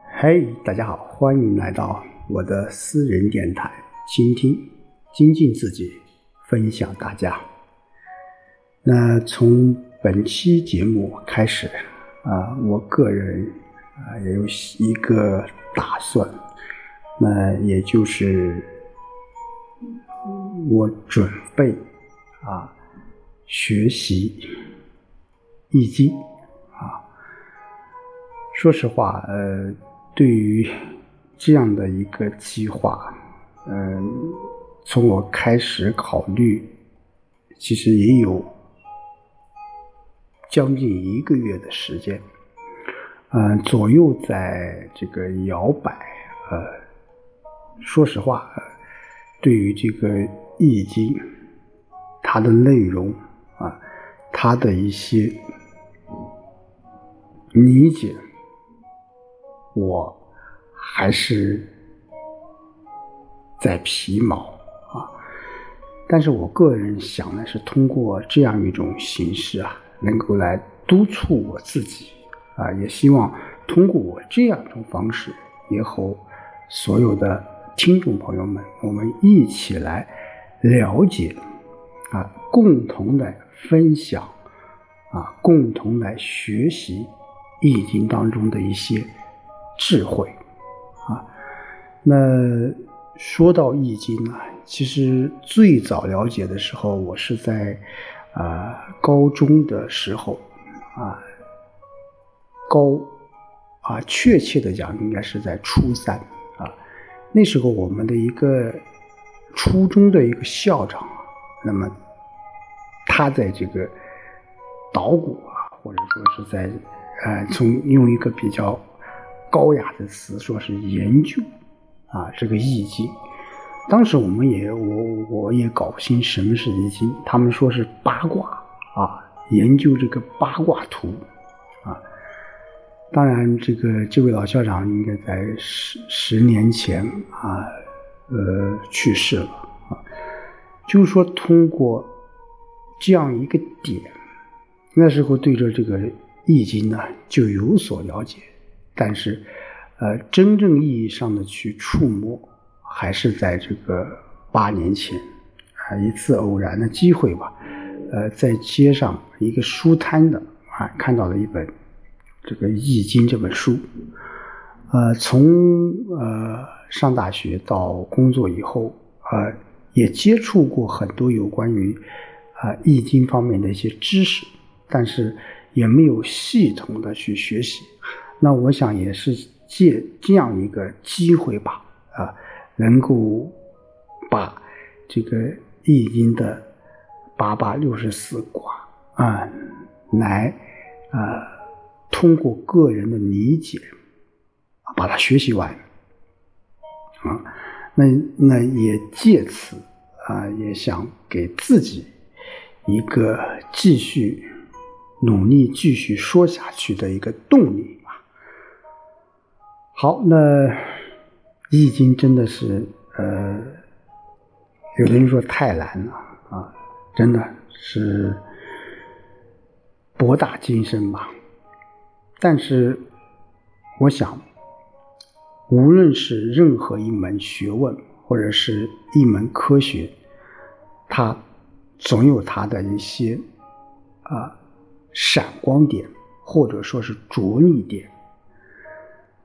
嘿，大家好，欢迎来到我的私人电台，倾听、精进自己，分享大家。那从本期节目开始啊，我个人啊也有一个打算，那也就是我准备啊学习易经啊。说实话，呃。对于这样的一个计划，嗯，从我开始考虑，其实也有将近一个月的时间，嗯，左右在这个摇摆。呃，说实话，对于这个易经，它的内容啊，它的一些理解。我还是在皮毛啊，但是我个人想呢，是通过这样一种形式啊，能够来督促我自己啊，也希望通过我这样一种方式，也和所有的听众朋友们，我们一起来了解啊，共同的分享啊，共同来学习《易经》当中的一些。智慧啊，那说到《易经》啊，其实最早了解的时候，我是在啊高中的时候啊，高啊确切的讲，应该是在初三啊。那时候我们的一个初中的一个校长，那么他在这个捣鼓啊，或者说是在呃，从用一个比较。高雅的词说是研究啊，这个易经。当时我们也我我也搞不清什么是易经，他们说是八卦啊，研究这个八卦图啊。当然，这个这位老校长应该在十十年前啊，呃，去世了啊。就是说，通过这样一个点，那时候对着这个易经呢就有所了解。但是，呃，真正意义上的去触摸，还是在这个八年前，啊，一次偶然的机会吧，呃，在街上一个书摊的啊，看到了一本这个《易经》这本书，呃，从呃上大学到工作以后，呃，也接触过很多有关于啊《易经》方面的一些知识，但是也没有系统的去学习。那我想也是借这样一个机会吧，啊，能够把这个《易经》的八八六十四卦啊，来啊，通过个人的理解，把它学习完，啊，那那也借此啊，也想给自己一个继续努力、继续说下去的一个动力。好，那《易经》真的是，呃，有的人说太难了啊，真的是博大精深吧。但是，我想，无论是任何一门学问或者是一门科学，它总有它的一些啊闪光点，或者说是着力点。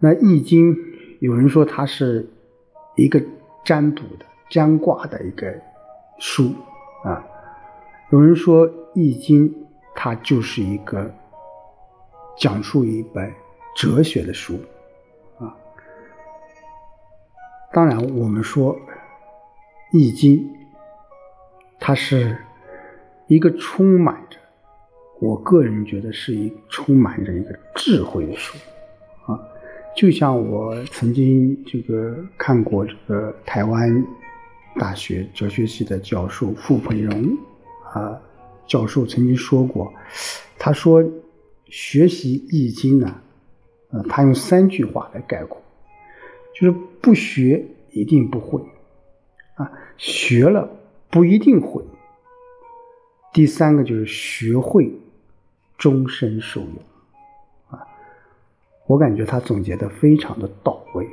那《易经》，有人说它是一个占卜的、占卦的一个书啊；有人说《易经》它就是一个讲述一本哲学的书啊。当然，我们说《易经》它是一个充满着，我个人觉得是一充满着一个智慧的书。就像我曾经这个看过这个台湾大学哲学系的教授傅培荣啊教授曾经说过，他说学习易经呢，呃，他用三句话来概括，就是不学一定不会，啊，学了不一定会，第三个就是学会终身受用。我感觉他总结的非常的到位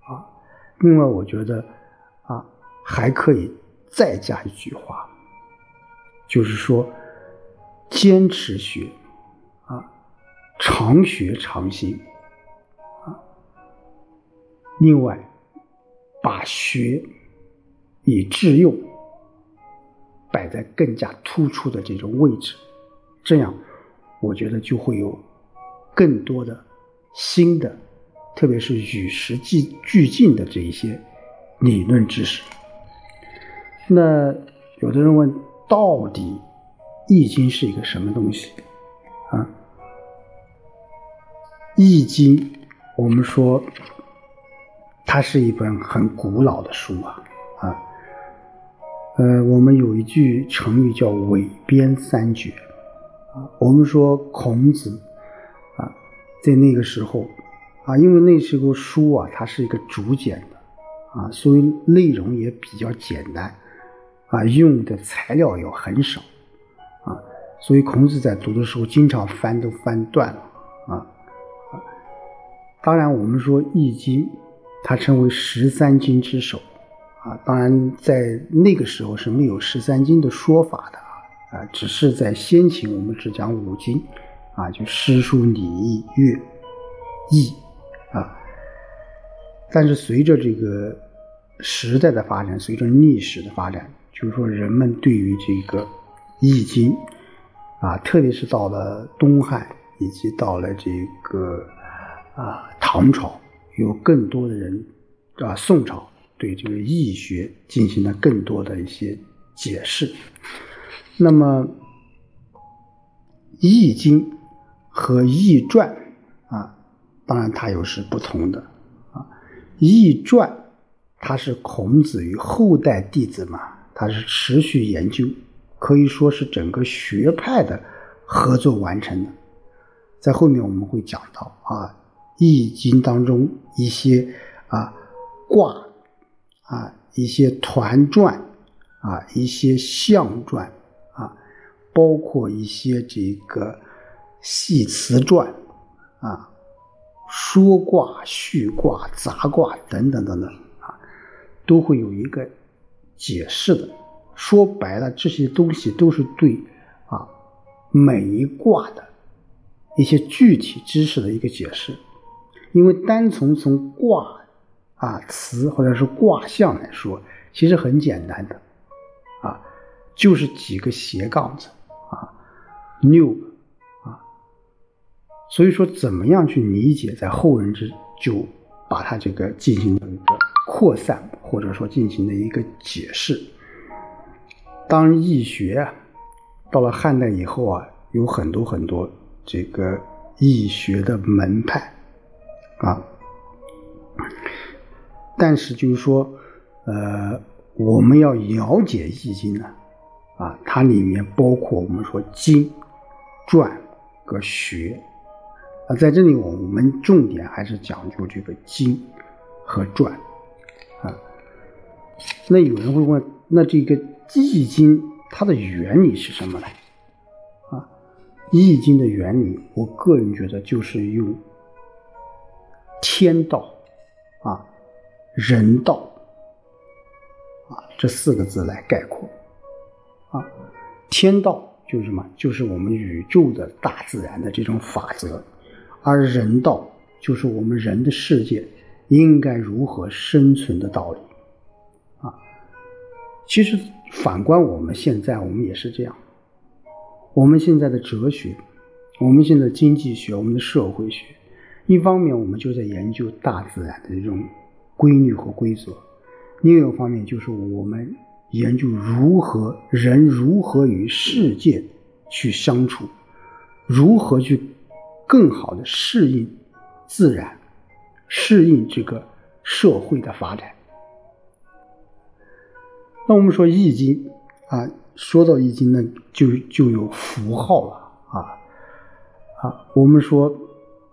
啊。另外，我觉得啊，还可以再加一句话，就是说，坚持学啊，常学常新啊。另外，把学以致用摆在更加突出的这种位置，这样我觉得就会有更多的新的，特别是与时俱俱进的这一些理论知识。那有的人问，到底《易经》是一个什么东西啊？《易经》，我们说。它是一本很古老的书啊，啊，呃，我们有一句成语叫“韦编三绝”，啊，我们说孔子，在那个时候啊，因为那时候书啊，它是一个竹简的啊，所以内容也比较简单啊，用的材料也很少啊，所以孔子在读的时候经常翻都翻断了啊，当然我们说《易经》。它称为十三经之首，啊，当然在那个时候是没有十三经的说法的，啊，只是在先秦我们只讲五经，啊，就诗书礼易乐，易，啊，但是随着这个时代的发展，随着历史的发展，就是说人们对于这个易经，啊，特别是到了东汉以及到了这个啊唐朝。有更多的人啊，宋朝对这个易学进行了更多的一些解释。那么，《易经》和《易传》啊，当然它又是不同的啊。《易传》它是孔子与后代弟子嘛，它是持续研究，可以说是整个学派的合作完成的。在后面我们会讲到啊。易经当中一些啊卦啊一些团传啊一些象传啊，包括一些这个系辞传啊说卦续卦杂卦等等等等啊，都会有一个解释的。说白了，这些东西都是对啊每一卦的一些具体知识的一个解释。因为单从从卦啊词或者是卦象来说，其实很简单的，啊，就是几个斜杠子啊，六个，所以说怎么样去理解，在后人之就把它这个进行了一个扩散，或者说进行了一个解释。当易学啊到了汉代以后啊，有很多很多这个易学的门派。啊，但是就是说，呃，我们要了解易经呢，啊，它里面包括我们说经、传和学，啊，在这里我们重点还是讲究这个经和传，啊，那有人会问，那这个易经它的原理是什么呢？啊，易经的原理，我个人觉得就是用。天道，啊，人道，啊，这四个字来概括，啊，天道就是什么？就是我们宇宙的大自然的这种法则，而人道就是我们人的世界应该如何生存的道理，啊，其实反观我们现在，我们也是这样，我们现在的哲学，我们现在经济学，我们的社会学。一方面，我们就在研究大自然的这种规律和规则；另一方面，就是我们研究如何人如何与世界去相处，如何去更好的适应自然，适应这个社会的发展。那我们说《易经》啊，说到《易经》，那就就有符号了啊啊，我们说。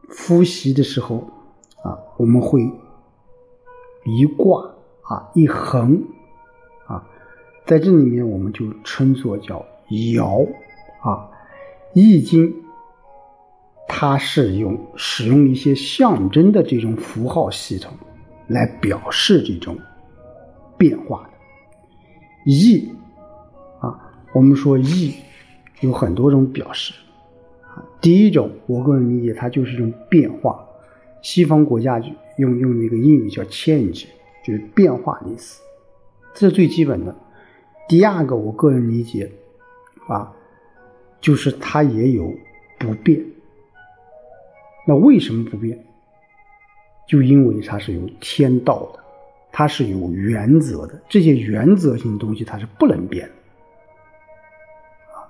复习的时候，啊，我们会一卦啊一横啊，在这里面我们就称作叫爻啊，《易经》它是用使用一些象征的这种符号系统来表示这种变化的意啊。我们说意有很多种表示啊。第一种，我个人理解，它就是一种变化。西方国家用用那个英语叫 change，就是变化的意思，这是最基本的。第二个，我个人理解啊，就是它也有不变。那为什么不变？就因为它是有天道的，它是有原则的，这些原则性东西它是不能变的。啊，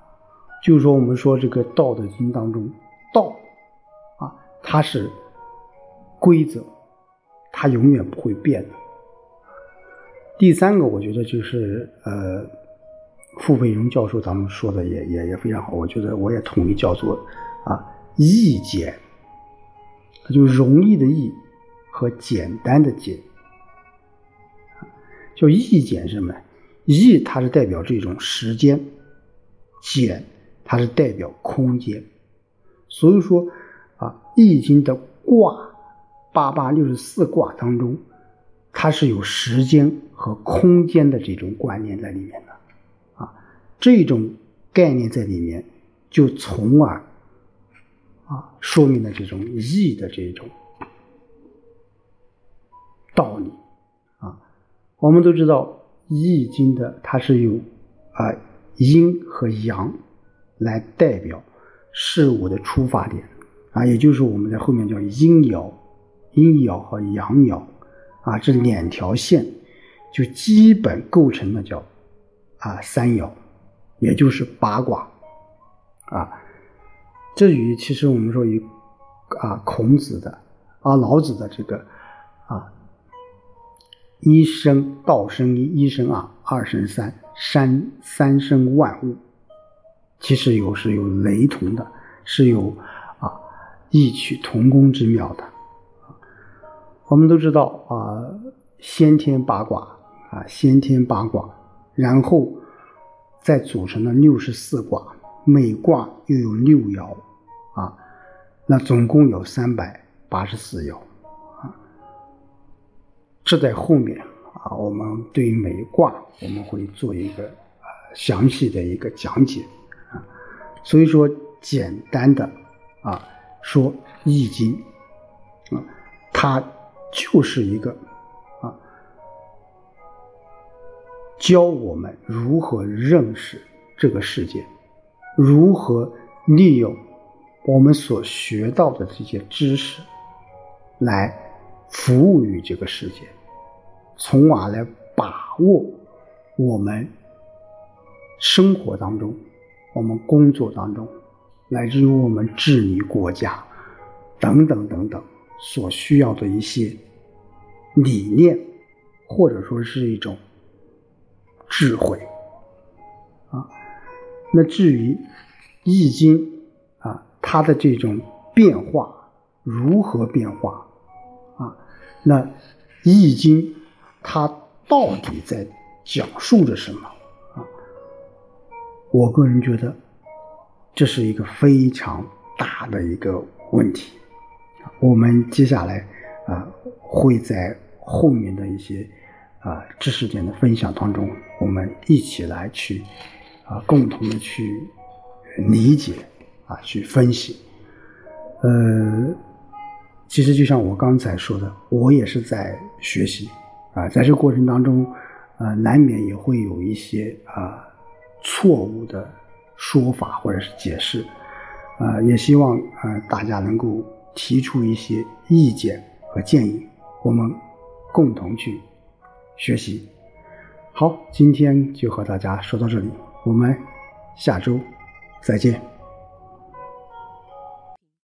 就是说我们说这个《道德经》当中，道啊，它是规则，它永远不会变的。第三个，我觉得就是呃，傅佩荣教授咱们说的也也也非常好，我觉得我也统一叫做啊意见。就容易的易和简单的简，叫易简什么？易它是代表这种时间，简它是代表空间。所以说啊，《易经》的卦八八六十四卦当中，它是有时间和空间的这种观念在里面的啊，这种概念在里面，就从而。啊，说明了这种义的这种道理啊。我们都知道《易经》的它是由啊阴和阳来代表事物的出发点啊，也就是我们在后面叫阴爻、阴爻和阳爻啊，这两条线就基本构成了叫啊三爻，也就是八卦啊。至于其实我们说与啊孔子的啊老子的这个啊一生道生一，一生二，二生三，三三生万物，其实有是有雷同的，是有啊异曲同工之妙的。我们都知道啊先天八卦啊先天八卦，然后再组成了六十四卦，每卦又有六爻。那总共有三百八十四爻啊。这在后面啊，我们对于每一卦我们会做一个啊详细的一个讲解啊。所以说，简单的啊说《易经》啊，它就是一个啊教我们如何认识这个世界，如何利用。我们所学到的这些知识，来服务于这个世界，从而来把握我们生活当中、我们工作当中，乃至于我们治理国家等等等等所需要的一些理念，或者说是一种智慧啊。那至于《易经》。它的这种变化如何变化啊？那《易经》它到底在讲述着什么啊？我个人觉得这是一个非常大的一个问题。我们接下来啊会在后面的一些啊知识点的分享当中，我们一起来去啊共同的去理解。啊，去分析，呃，其实就像我刚才说的，我也是在学习啊，在这过程当中，呃，难免也会有一些啊错误的说法或者是解释，啊，也希望啊大家能够提出一些意见和建议，我们共同去学习。好，今天就和大家说到这里，我们下周再见。